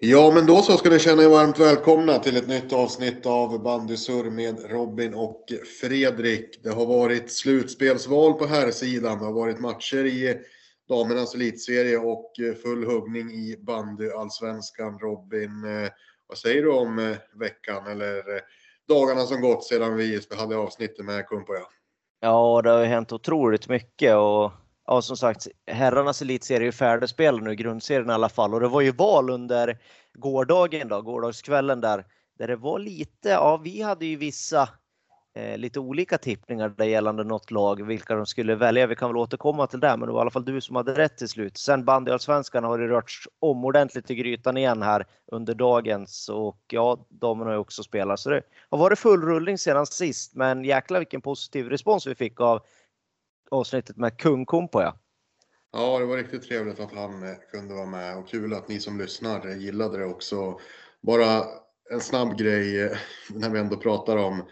Ja, men då så ska ni känna er varmt välkomna till ett nytt avsnitt av Bandysur med Robin och Fredrik. Det har varit slutspelsval på här sidan. Det har varit matcher i damernas elitserie och full huggning i bandyallsvenskan. Robin, eh, vad säger du om eh, veckan eller eh, dagarna som gått sedan vi hade avsnittet med Kumpoja? Ja, det har ju hänt otroligt mycket och ja, som sagt, herrarnas elitserie är färdigspelad nu, grundserien i alla fall. Och det var ju val under gårdagen då, gårdagskvällen där, där det var lite, ja vi hade ju vissa eh, lite olika tippningar där gällande något lag, vilka de skulle välja. Vi kan väl återkomma till det, men det var i alla fall du som hade rätt till slut. Sen bandyallsvenskan har det rörts om ordentligt i grytan igen här under dagens och ja, damerna har ju också spelat. Så det har varit full rullning sedan sist, men jäklar vilken positiv respons vi fick av avsnittet med Kung Kumpoja. Ja, det var riktigt trevligt att han eh, kunde vara med och kul att ni som lyssnar gillade det också. Bara en snabb grej eh, när vi ändå pratar om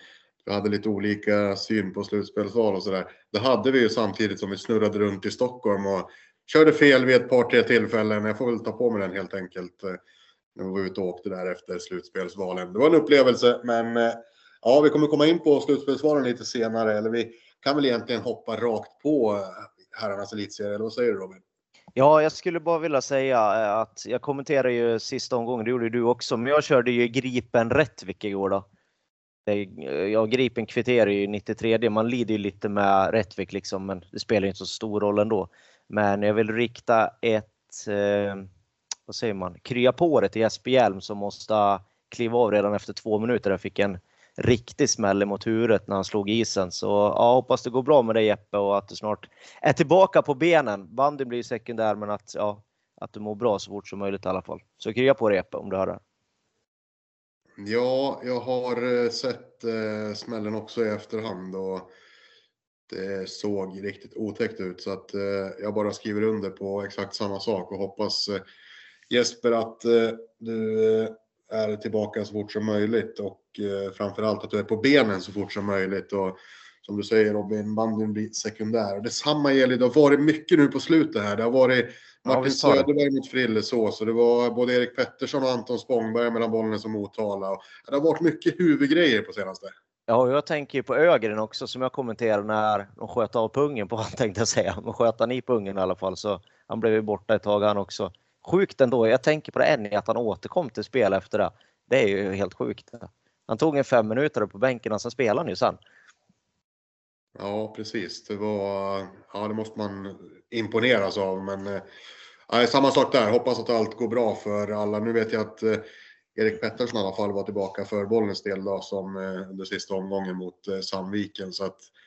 vi hade lite olika syn på slutspelsval och sådär. Det hade vi ju samtidigt som vi snurrade runt i Stockholm och körde fel vid ett par, tre tillfällen. Jag får väl ta på mig den helt enkelt. Eh, när vi var ute och åkte där efter slutspelsvalen. Det var en upplevelse, men ja, vi kommer komma in på slutspelsvalen lite senare. Eller vi kan väl egentligen hoppa rakt på eh, herrarnas elitserie, eller vad säger du Robin? Ja, jag skulle bara vilja säga eh, att jag kommenterade ju sista omgången, det gjorde du också, men jag körde ju Gripen Rättvik igår då. Eh, ja, Gripen kvitterar ju 93, man lider ju lite med Rättvik liksom, men det spelar ju inte så stor roll ändå. Men jag vill rikta ett, eh, vad säger man, krya på det till Jesper Hjelm som måste kliva av redan efter två minuter. Jag fick en riktig smäll mot huvudet när han slog isen. Så ja, hoppas det går bra med dig Jeppe och att du snart är tillbaka på benen. Bandyn blir sekundär men att, ja, att du mår bra så fort som möjligt i alla fall. Så krya på dig Jeppe om du hör det. Ja, jag har eh, sett eh, smällen också i efterhand och det såg riktigt otäckt ut så att eh, jag bara skriver under på exakt samma sak och hoppas eh, Jesper att eh, du eh, är tillbaka så fort som möjligt och eh, framförallt att du är på benen så fort som möjligt. Och som du säger Robin, bandyn blir sekundär. Och detsamma gäller, det har varit mycket nu på slutet här. Det har varit Martin ja, Söderberg mot Frillesås och det var både Erik Pettersson och Anton Spångberg mellan Bollnäs och Motala. Det har varit mycket huvudgrejer på senaste. Ja, jag tänker på Ögren också som jag kommenterade när de sköt av pungen på han tänkte jag säga. Men sköt han i pungen i alla fall så han blev ju borta ett tag han också sjukt ändå. Jag tänker på det än att han återkom till spel efter det. Det är ju helt sjukt. Han tog en fem minuter på bänken och sen spelade han ju sen. Ja, precis. Det var, ja det måste man imponeras av. Men äh, samma sak där. Hoppas att allt går bra för alla. Nu vet jag att eh, Erik Pettersson i alla fall var tillbaka för bollens del då, som äh, under sista omgången mot Sandviken. Så att Eh,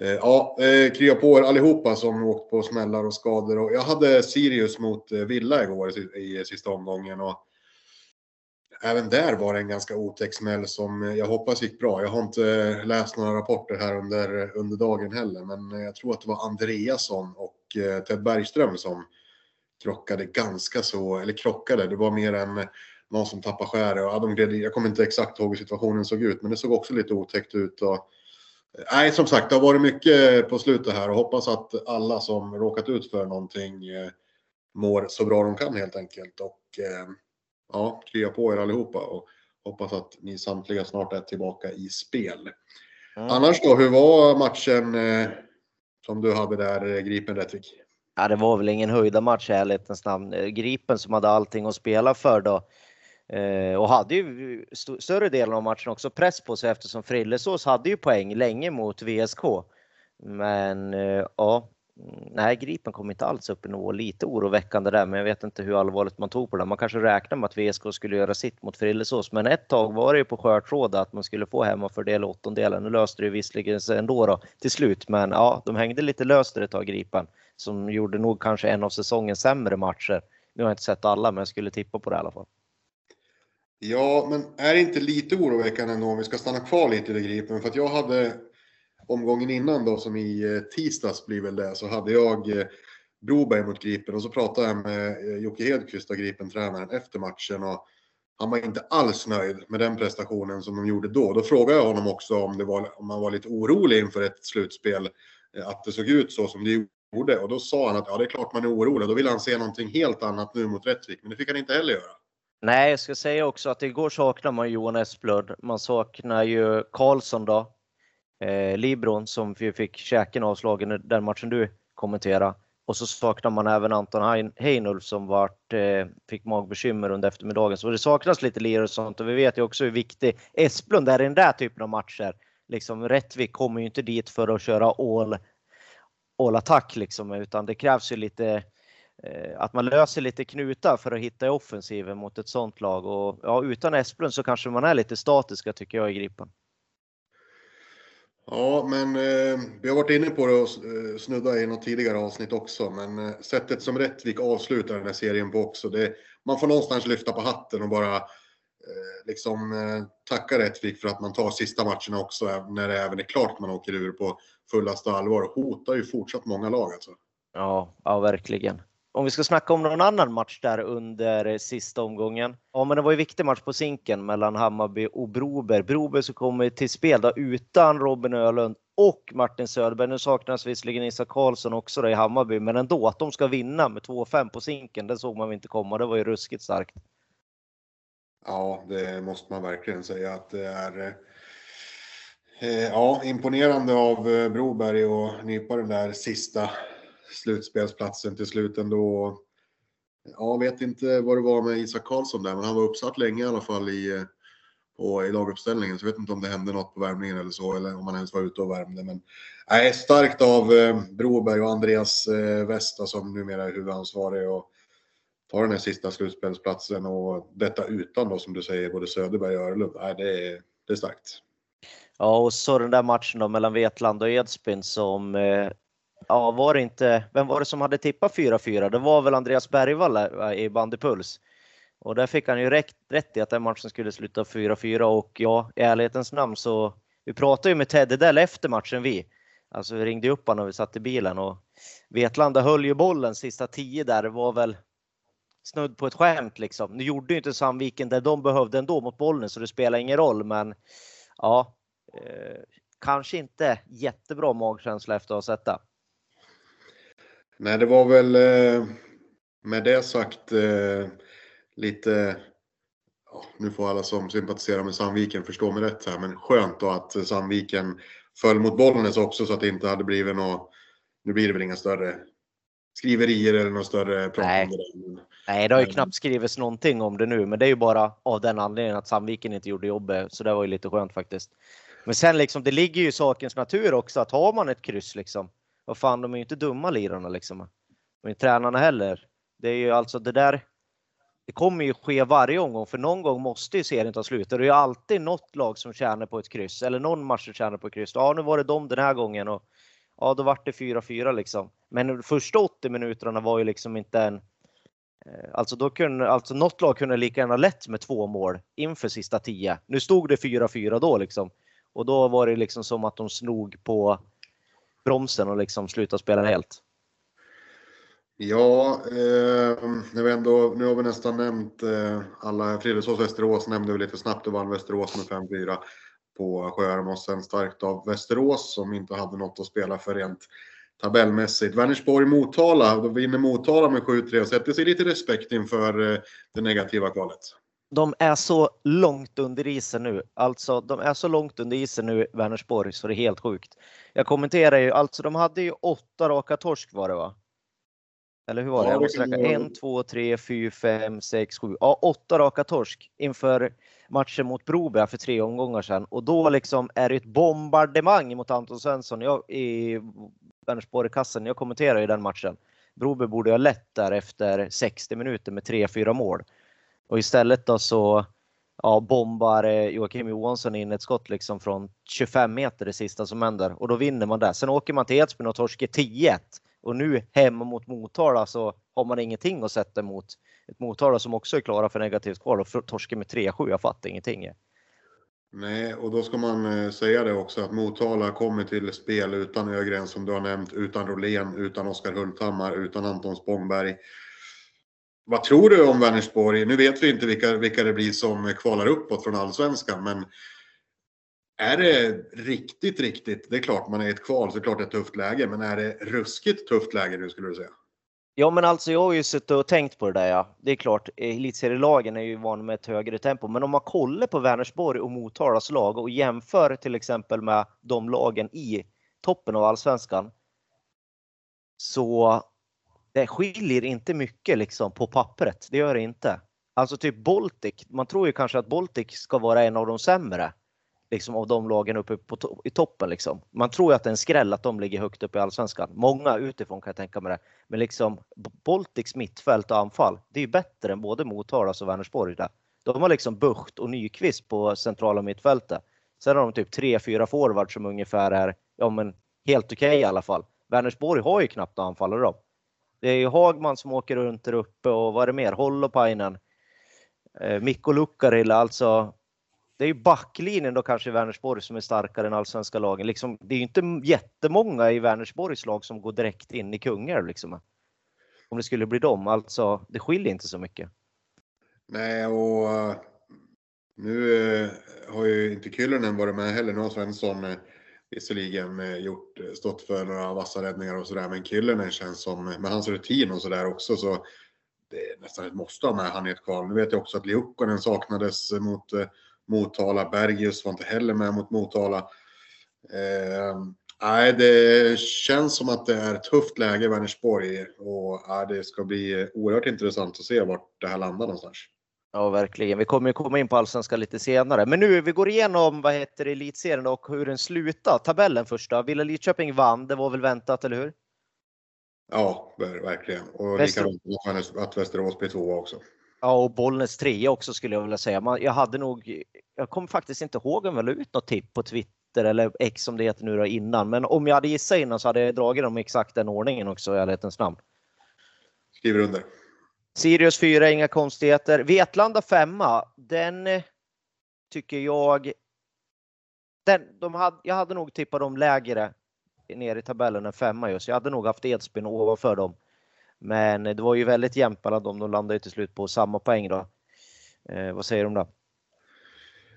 Eh, ja, eh, krya på er allihopa som åkt på smällar och skador. Och jag hade Sirius mot eh, Villa igår i, sista omgången. Och även där var det en ganska otäck smäll som jag hoppas gick bra. Jag har inte läst några rapporter här under, under dagen heller, men jag tror att det var Andreasson och eh, Ted Bergström som krockade ganska så, eller krockade, det var mer än någon som tappade skäret. Och de gled, jag kommer inte exakt ihåg hur situationen såg ut, men det såg också lite otäckt ut. Och, Nej, som sagt, det har varit mycket på slutet här och hoppas att alla som råkat ut för någonting eh, mår så bra de kan helt enkelt. Och eh, ja, krya på er allihopa och hoppas att ni samtliga snart är tillbaka i spel. Mm. Annars då, hur var matchen eh, som du hade där, Gripen Rättvik? Ja, det var väl ingen höjda match i ärlighetens namn. Gripen som hade allting att spela för då Eh, och hade ju st större delen av matchen också press på sig eftersom Frillesås hade ju poäng länge mot VSK. Men eh, ja, mm, nej, Gripen kom inte alls upp i nivå. Lite oroväckande där, men jag vet inte hur allvarligt man tog på det. Man kanske räknade med att VSK skulle göra sitt mot Frillesås, men ett tag var det ju på skör tråd att man skulle få hemmafördel åttondelen. Nu löste det visserligen sig ändå då, till slut, men ja, de hängde lite löst ett tag, Gripen, som gjorde nog kanske en av säsongens sämre matcher. Nu har jag inte sett alla, men jag skulle tippa på det i alla fall. Ja, men är det inte lite oroväckande ändå om vi ska stanna kvar lite i det Gripen? För att jag hade omgången innan då, som i eh, tisdags blir väl det, så hade jag eh, Broberg mot Gripen och så pratade jag med eh, Jocke Hedqvist, Gripen-tränaren, efter matchen. Och han var inte alls nöjd med den prestationen som de gjorde då. Då frågade jag honom också om, det var, om han var lite orolig inför ett slutspel, att det såg ut så som det gjorde. Och då sa han att ja, det är klart man är orolig. Då vill han se någonting helt annat nu mot Rättvik, men det fick han inte heller göra. Nej, jag ska säga också att igår saknar man Johan Esplund. Man saknar ju Karlsson då. Eh, Libron som vi fick käken avslagen den matchen du kommenterade. Och så saknar man även Anton Heinulf som vart, eh, fick magbekymmer under eftermiddagen. Så det saknas lite lirare och sånt och vi vet ju också hur viktig Esplund är i den där typen av matcher. Liksom Rättvik kommer ju inte dit för att köra all, all attack liksom, utan det krävs ju lite att man löser lite knutar för att hitta i offensiven mot ett sånt lag och ja, utan Esplund så kanske man är lite statiska tycker jag i Gripen. Ja, men eh, vi har varit inne på det och eh, snudda i något tidigare avsnitt också, men eh, sättet som Rättvik avslutar den här serien på också, det, man får någonstans lyfta på hatten och bara eh, liksom eh, tacka Rättvik för att man tar sista matcherna också när det även är klart man åker ur på fullaste allvar. Hotar ju fortsatt många lag alltså. Ja, ja verkligen om vi ska snacka om någon annan match där under sista omgången. Ja, men det var ju en viktig match på Zinken mellan Hammarby och Broberg. Broberg som kommer till spel då, utan Robin Ölund och Martin Söderberg. Nu saknas visserligen Isak Karlsson också då i Hammarby, men ändå att de ska vinna med 2-5 på Zinken, det såg man inte komma. Det var ju ruskigt starkt. Ja, det måste man verkligen säga att det är. Eh, ja, imponerande av eh, Broberg och nypa den där sista slutspelsplatsen till slut ändå. Jag vet inte vad det var med Isak Karlsson där, men han var uppsatt länge i alla fall i, på, i laguppställningen. Så jag vet inte om det hände något på värmningen eller så, eller om han ens var ute och värmde. Men nej, starkt av eh, Broberg och Andreas eh, Westa som numera är huvudansvarig och tar den här sista slutspelsplatsen och detta utan då som du säger både Söderberg och Örlund. Nej, det är, det är starkt. Ja, och så den där matchen då mellan Vetlanda och Edsbyn som eh, ja, var det inte, vem var det som hade tippat 4-4? Det var väl Andreas Bergvall eh, i Bandypuls. Och där fick han ju rätt, rätt i att den matchen skulle sluta 4-4 och ja, i ärlighetens namn så vi pratade ju med Ted Edell efter matchen vi. Alltså vi ringde upp honom och vi satt i bilen och Vetlanda höll ju bollen sista tio där. Det var väl snudd på ett skämt liksom. Nu gjorde ju inte Sandviken det de behövde ändå mot bollen så det spelar ingen roll men ja, eh, kanske inte jättebra magkänsla efter att ha sett det. Nej, det var väl eh, med det sagt eh, lite, nu får alla som sympatiserar med Sandviken förstå mig rätt här, men skönt då att Sandviken föll mot Bollnäs också så att det inte hade blivit något, nu blir det väl inga större skriverier eller något större prat Nej. om det. Nej, det har ju knappt skrivits någonting om det nu, men det är ju bara av den anledningen att Sandviken inte gjorde jobbet, så det var ju lite skönt faktiskt. Men sen liksom, det ligger ju i sakens natur också att har man ett kryss liksom, vad fan, de är ju inte dumma lirarna liksom. Och tränarna heller. Det är ju alltså det där. Det kommer ju ske varje omgång för någon gång måste ju serien ta slut. Det är ju alltid något lag som tjänar på ett kryss eller någon match som tjänar på ett kryss. Ja, nu var det dem den här gången och ja, då vart det 4-4 liksom. Men de första 80 minuterna var ju liksom inte en eh, Alltså, då kunde, alltså något lag kunde lika gärna lätt med två mål inför sista 10. Nu stod det 4-4 då liksom. Och då var det liksom som att de snog på bromsen och liksom sluta spela helt? Ja, eh, nu, ändå, nu har vi nästan nämnt eh, alla. Frillesås Västerås nämnde vi lite snabbt och vann Västerås med 5-4 på Sjöarmossen. och sen starkt av Västerås som inte hade något att spela för rent tabellmässigt. Vänersborg Motala, då vinner Motala med 7-3 och sätter sig lite respekt inför eh, det negativa kvalet de är så långt under isen nu. Alltså, de är så långt under isen nu, Vänersborg, så det är helt sjukt. Jag kommenterar ju, alltså de hade ju åtta raka torsk var det va? Eller hur var det? Ja, jag måste räkna. En, två, tre, fyra, fem, sex, sju. Ja, åtta raka torsk inför matchen mot Broberg för tre omgångar sedan. Och då liksom är det ett bombardemang mot Anton Svensson jag, i Vänersborg-kassen. Jag kommenterar ju den matchen. Broberg borde ha lett där efter 60 minuter med 3-4 mål. Och istället då så ja, bombar eh, Joakim Johansson in ett skott liksom från 25 meter det sista som händer och då vinner man där. Sen åker man till Edsbyn och torskar 10-1 och nu hemma mot Motala så har man ingenting att sätta emot ett Motala som också är klara för negativt kval och torskar med 3-7. Jag fattar ingenting. Nej, och då ska man eh, säga det också att Motala kommer till spel utan Ögren som du har nämnt, utan Rolén, utan Oskar Hulthammar, utan Anton Spångberg. Vad tror du om Vänersborg? Nu vet vi inte vilka, vilka det blir som kvalar uppåt från allsvenskan, men är det riktigt, riktigt, det är klart man är i ett kval, så är det klart det är ett tufft läge, men är det ruskigt tufft läge nu skulle du säga? Ja, men alltså jag har ju suttit och tänkt på det där. Ja. Det är klart, elitserielagen är ju vana med ett högre tempo, men om man kollar på Vänersborg och Motalas lag och jämför till exempel med de lagen i toppen av allsvenskan. Så det skiljer inte mycket liksom på pappret. Det gör det inte. Alltså typ Baltic. Man tror ju kanske att Baltic ska vara en av de sämre liksom av de lagen uppe på to i toppen. Liksom. Man tror ju att det är en skräll att de ligger högt upp i allsvenskan. Många utifrån kan jag tänka mig det. Men liksom Baltics mittfält och anfall, det är ju bättre än både Motala och Vänersborg. Där. De har liksom Bucht och Nyqvist på centrala mittfältet. Sen har de typ tre, fyra forwards som ungefär är ja, men helt okej okay i alla fall. Vänersborg har ju knappt anfallare då. Det är ju Hagman som åker runt där uppe och vad är det mer? Holopainen. Eh, Mikko Lukkarilla, alltså det är ju backlinjen då kanske i Vänersborg som är starkare än allsvenska lagen. Liksom, det är ju inte jättemånga i Vänersborgs lag som går direkt in i Kungälv. Liksom. Om det skulle bli dem. Alltså, det skiljer inte så mycket. Nej, och eh, nu eh, har ju inte Kyllönen varit med heller. Nu har Svensson eh, visserligen eh, gjort, eh, stått för några vassa räddningar och sådär. Men Kyllönen känns som, eh, med hans rutin och sådär också, så det är nästan ett måste ha med han i ett kval. Nu vet jag också att Liukkonen saknades mot Motala. Bergius var inte heller med mot Motala. Eh, nej, det känns som att det är ett tufft läge i Vänersborg och eh, det ska bli oerhört intressant att se vart det här landar någonstans. Ja, verkligen. Vi kommer komma in på allsvenskan lite senare. Men nu, vi går igenom vad heter elitserien och hur den slutar. Tabellen första. Villa Lidköping vann, det var väl väntat, eller hur? Ja, verkligen. Och Väster... likadant att Västerås blir tvåa också. Ja, och Bollnäs trea också skulle jag vilja säga. jag hade nog, jag kommer faktiskt inte ihåg om jag la ut något tipp på Twitter eller X som det heter nu då innan. Men om jag hade gissat innan så hade jag dragit dem i exakt den ordningen också i ärlighetens namn. Skriver under. Sirius 4, inga konstigheter. Vetlanda 5, den eh, tycker jag... Den, de hade, jag hade nog tippat dem lägre ner i tabellen än femma just. Jag hade nog haft Edsbyn ovanför dem. Men eh, det var ju väldigt jämnt mellan dem. De landade ju till slut på samma poäng då. Eh, vad säger du om det?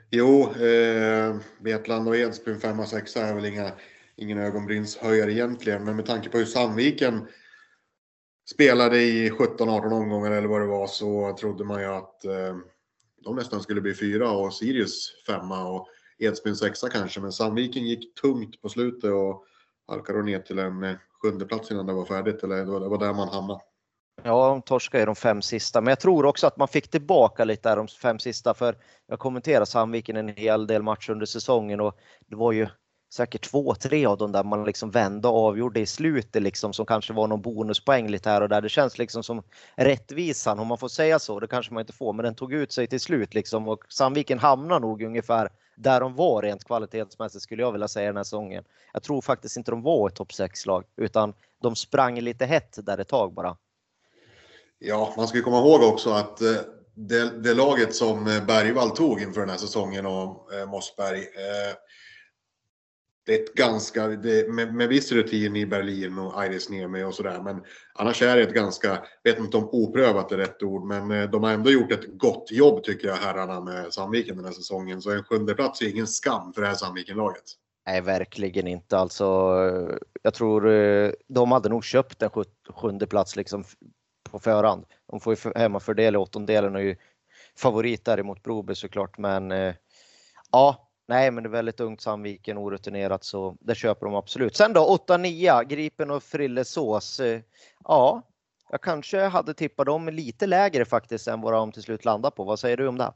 Jo, eh, Vetlanda och Edsbyn 5 och 6 är väl inga, ingen ögonbrynshöjare egentligen. Men med tanke på hur Sandviken spelade i 17-18 omgångar eller vad det var så trodde man ju att eh, de nästan skulle bli fyra och Sirius femma och Edsbyn sexa kanske. Men Sandviken gick tungt på slutet och halkade ner till en eh, sjunde plats innan det var färdigt. Eller det var där man hamnade. Ja, de torskade i de fem sista, men jag tror också att man fick tillbaka lite där de fem sista för jag kommenterade Sandviken en hel del matcher under säsongen och det var ju säkert två, tre av dem där man liksom vände och avgjorde i slutet liksom som kanske var någon bonuspoäng lite här och där. Det känns liksom som rättvisan om man får säga så. Det kanske man inte får, men den tog ut sig till slut liksom och Sandviken hamnar nog ungefär där de var rent kvalitetsmässigt skulle jag vilja säga den här säsongen. Jag tror faktiskt inte de var ett topp 6-lag utan de sprang lite hett där ett tag bara. Ja, man ska ju komma ihåg också att eh, det, det laget som eh, Bergvall tog inför den här säsongen och eh, Mossberg. Eh, det är ett ganska, det, med, med viss rutin i Berlin och Iris Niemi och sådär. Men annars är det ett ganska, vet inte om oprövat är rätt ord, men eh, de har ändå gjort ett gott jobb tycker jag herrarna med Sandviken den här säsongen. Så en sjunde plats är ingen skam för det här Sandviken-laget. Nej, verkligen inte. Alltså, jag tror eh, de hade nog köpt en sjunde plats liksom på förhand. De får ju hemmafördel i åttondelen och är ju favorit där Broby såklart. Men eh, ja, nej, men det är väldigt ungt Sandviken, orutinerat så det köper de absolut. Sen då 8-9, Gripen och Frillesås. Ja, jag kanske hade tippat dem lite lägre faktiskt än vad de till slut landar på. Vad säger du om det?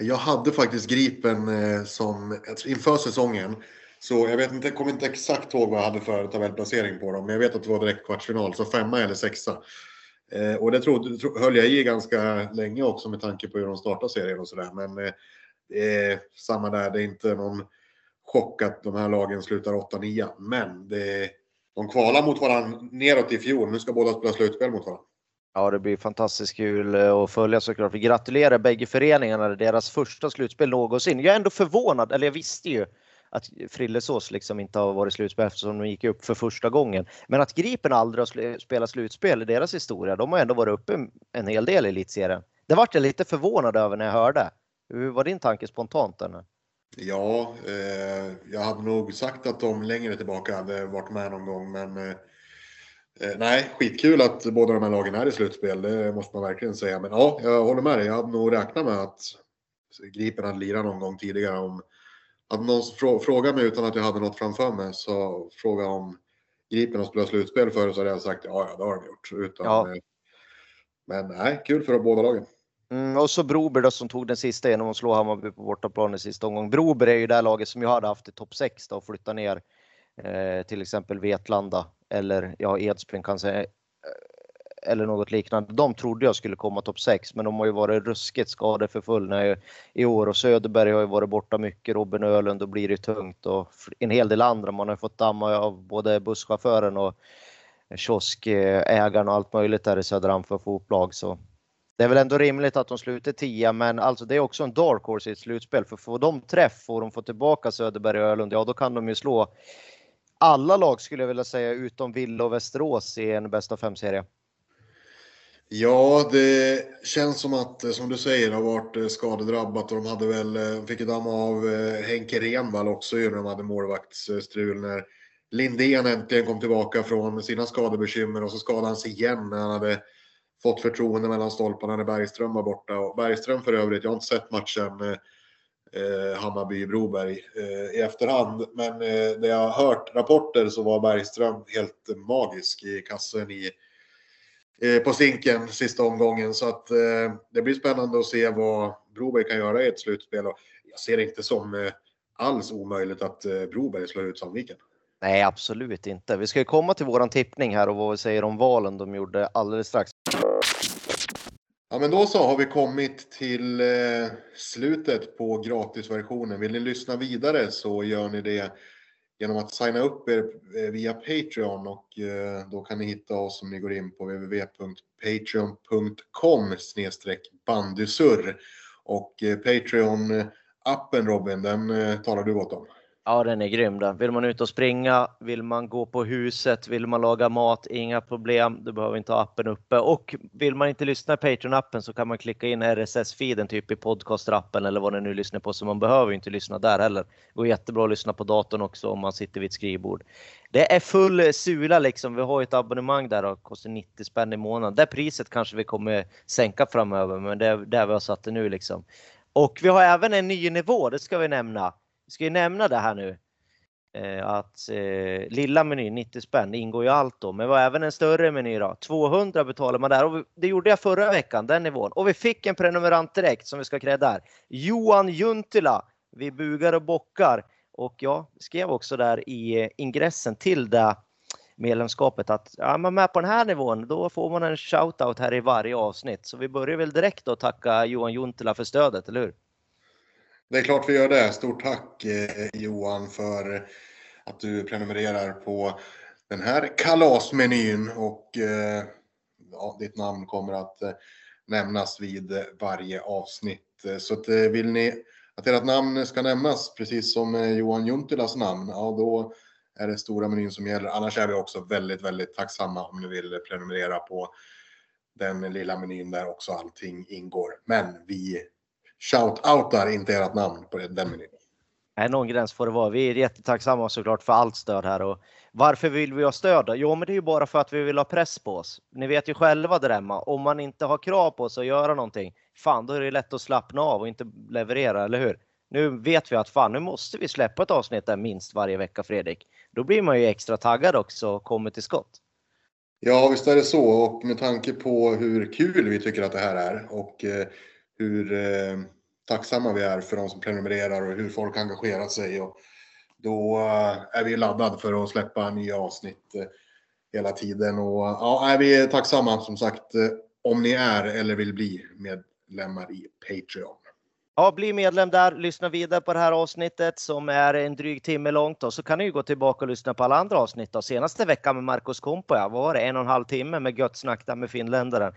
Jag hade faktiskt Gripen eh, som inför säsongen. Så jag vet inte, jag kommer inte exakt ihåg vad jag hade för tabellplacering på dem. Men jag vet att det var direkt kvartsfinal, så femma eller sexa. Eh, och det trodde, höll jag i ganska länge också med tanke på hur de startar serien och sådär. Men eh, det är samma där, det är inte någon chock att de här lagen slutar 8-9. Men det, de kvalar mot varandra neråt i fjol. Nu ska båda spela slutspel mot varandra. Ja, det blir fantastiskt kul eh, att följa såklart. Vi gratulerar bägge föreningarna deras första slutspel någonsin. Jag är ändå förvånad, eller jag visste ju att Frillesås liksom inte har varit slutspel eftersom de gick upp för första gången. Men att Gripen aldrig har spelat slutspel i deras historia, de har ändå varit uppe en hel del i elitserien. Det vart jag lite förvånad över när jag hörde. Hur var din tanke spontant? Eller? Ja, eh, jag hade nog sagt att de längre tillbaka hade varit med någon gång, men eh, Eh, nej, skitkul att båda de här lagen är i slutspel. Det måste man verkligen säga. Men ja, jag håller med dig. Jag hade nog räknat med att Gripen hade lirat någon gång tidigare. Om, att någon frå, frågade mig utan att jag hade något framför mig så frågade om Gripen har spelat slutspel förut så hade jag sagt ja, ja det har de gjort. Utan, ja. Eh, men nej, kul för båda lagen. Mm, och så Broberg då som tog den sista genom att slå Hammarby på bortaplan i sista omgången. Broberg är ju det laget som jag hade haft i topp 6 då och flytta ner eh, till exempel Vetlanda eller ja, Edsbyn kan säga eh, eller något liknande. De trodde jag skulle komma topp 6, men de har ju varit ruskigt skadeförfulla i år och Söderberg har ju varit borta mycket, Robin Ölund, då blir det tungt och en hel del andra. Man har fått damma av både busschauffören och kioskägaren och allt möjligt där i Söderhamn för att få lag. Så det är väl ändå rimligt att de slutar 10 men alltså det är också en dark horse i ett slutspel. För får de träff och de får tillbaka Söderberg och Ölund, ja då kan de ju slå alla lag skulle jag vilja säga utom Villa och Västerås i en bästa fem-serie. Ja, det känns som att, eh, som du säger, har varit eh, skadedrabbat och de hade väl, eh, fick ju damma av Henke Renvall också ju när de hade målvaktsstrul när Lindén äntligen kom tillbaka från sina skadebekymmer och så skadade han sig igen när han hade fått förtroende mellan stolparna när Bergström var borta. Och Bergström för övrigt, jag har inte sett matchen eh, eh, Hammarby-Broberg eh, i efterhand. Men eh, när jag har hört rapporter så var Bergström helt magisk i kassen i, eh, på Zinken sista omgången. Så att eh, det blir spännande att se vad Broberg kan göra i ett slutspel. Och jag ser det inte som eh, alls omöjligt att eh, Broberg slår ut Sandviken. Nej, absolut inte. Vi ska ju komma till våran tippning här och vad vi säger om valen de gjorde alldeles strax. Ja, men då så har vi kommit till eh, slutet på gratisversionen. Vill ni lyssna vidare så gör ni det genom att signa upp er eh, via Patreon och eh, då kan ni hitta oss om ni går in på www.patreon.com bandysurr och eh, Patreon-appen Robin, den eh, talar du gott om. Ja, den är grym den. Vill man ut och springa, vill man gå på huset, vill man laga mat, inga problem. Du behöver inte ha appen uppe. Och vill man inte lyssna i Patreon-appen så kan man klicka in RSS-feeden typ i podcast-appen eller vad ni nu lyssnar på. Så man behöver inte lyssna där heller. Det går jättebra att lyssna på datorn också om man sitter vid ett skrivbord. Det är full sula liksom. Vi har ett abonnemang där och kostar 90 spänn i månaden. Det priset kanske vi kommer sänka framöver, men det är där vi har satt det nu liksom. Och vi har även en ny nivå, det ska vi nämna vi ska ju nämna det här nu. Eh, att eh, lilla menyn 90 spänn ingår ju allt då, men var även en större meny då. 200 betalar man där och det gjorde jag förra veckan, den nivån. Och vi fick en prenumerant direkt som vi ska kredda där. Johan Juntila. Vi bugar och bockar. Och jag skrev också där i eh, ingressen till det medlemskapet att är man med på den här nivån då får man en shoutout här i varje avsnitt. Så vi börjar väl direkt då tacka Johan Juntila för stödet, eller hur? Det är klart vi gör det. Stort tack eh, Johan för att du prenumererar på den här kalasmenyn och eh, ja, ditt namn kommer att eh, nämnas vid varje avsnitt. Så att, vill ni att ert namn ska nämnas precis som Johan Juntilas namn, ja då är det stora menyn som gäller. Annars är vi också väldigt, väldigt tacksamma om ni vill prenumerera på den lilla menyn där också allting ingår. Men vi shout-outar inte ert namn på den menyn. Nej, någon gräns får det vara. Vi är jättetacksamma såklart för allt stöd här. Och varför vill vi ha stöd? Jo, men det är ju bara för att vi vill ha press på oss. Ni vet ju själva där hemma. Om man inte har krav på sig att göra någonting, fan, då är det lätt att slappna av och inte leverera, eller hur? Nu vet vi att fan, nu måste vi släppa ett avsnitt där minst varje vecka, Fredrik. Då blir man ju extra taggad också och kommer till skott. Ja, visst är det så. Och med tanke på hur kul vi tycker att det här är och eh, hur eh, tacksamma vi är för de som prenumererar och hur folk engagerar sig. Och då eh, är vi laddade för att släppa nya avsnitt eh, hela tiden. Och ja, är vi tacksamma som sagt eh, om ni är eller vill bli medlemmar i Patreon. Ja, bli medlem där, lyssna vidare på det här avsnittet som är en dryg timme långt och så kan ni ju gå tillbaka och lyssna på alla andra avsnitt. Då. Senaste veckan med Marcus Kompoja, vad var det, en och en halv timme med gött snack där med finländaren.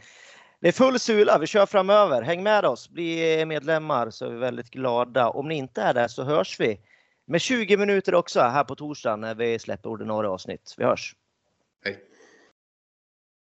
Det är full sula, vi kör framöver. Häng med oss, bli medlemmar så är vi väldigt glada. Om ni inte är där så hörs vi med 20 minuter också här på torsdag när vi släpper ordinarie avsnitt. Vi hörs! Hej!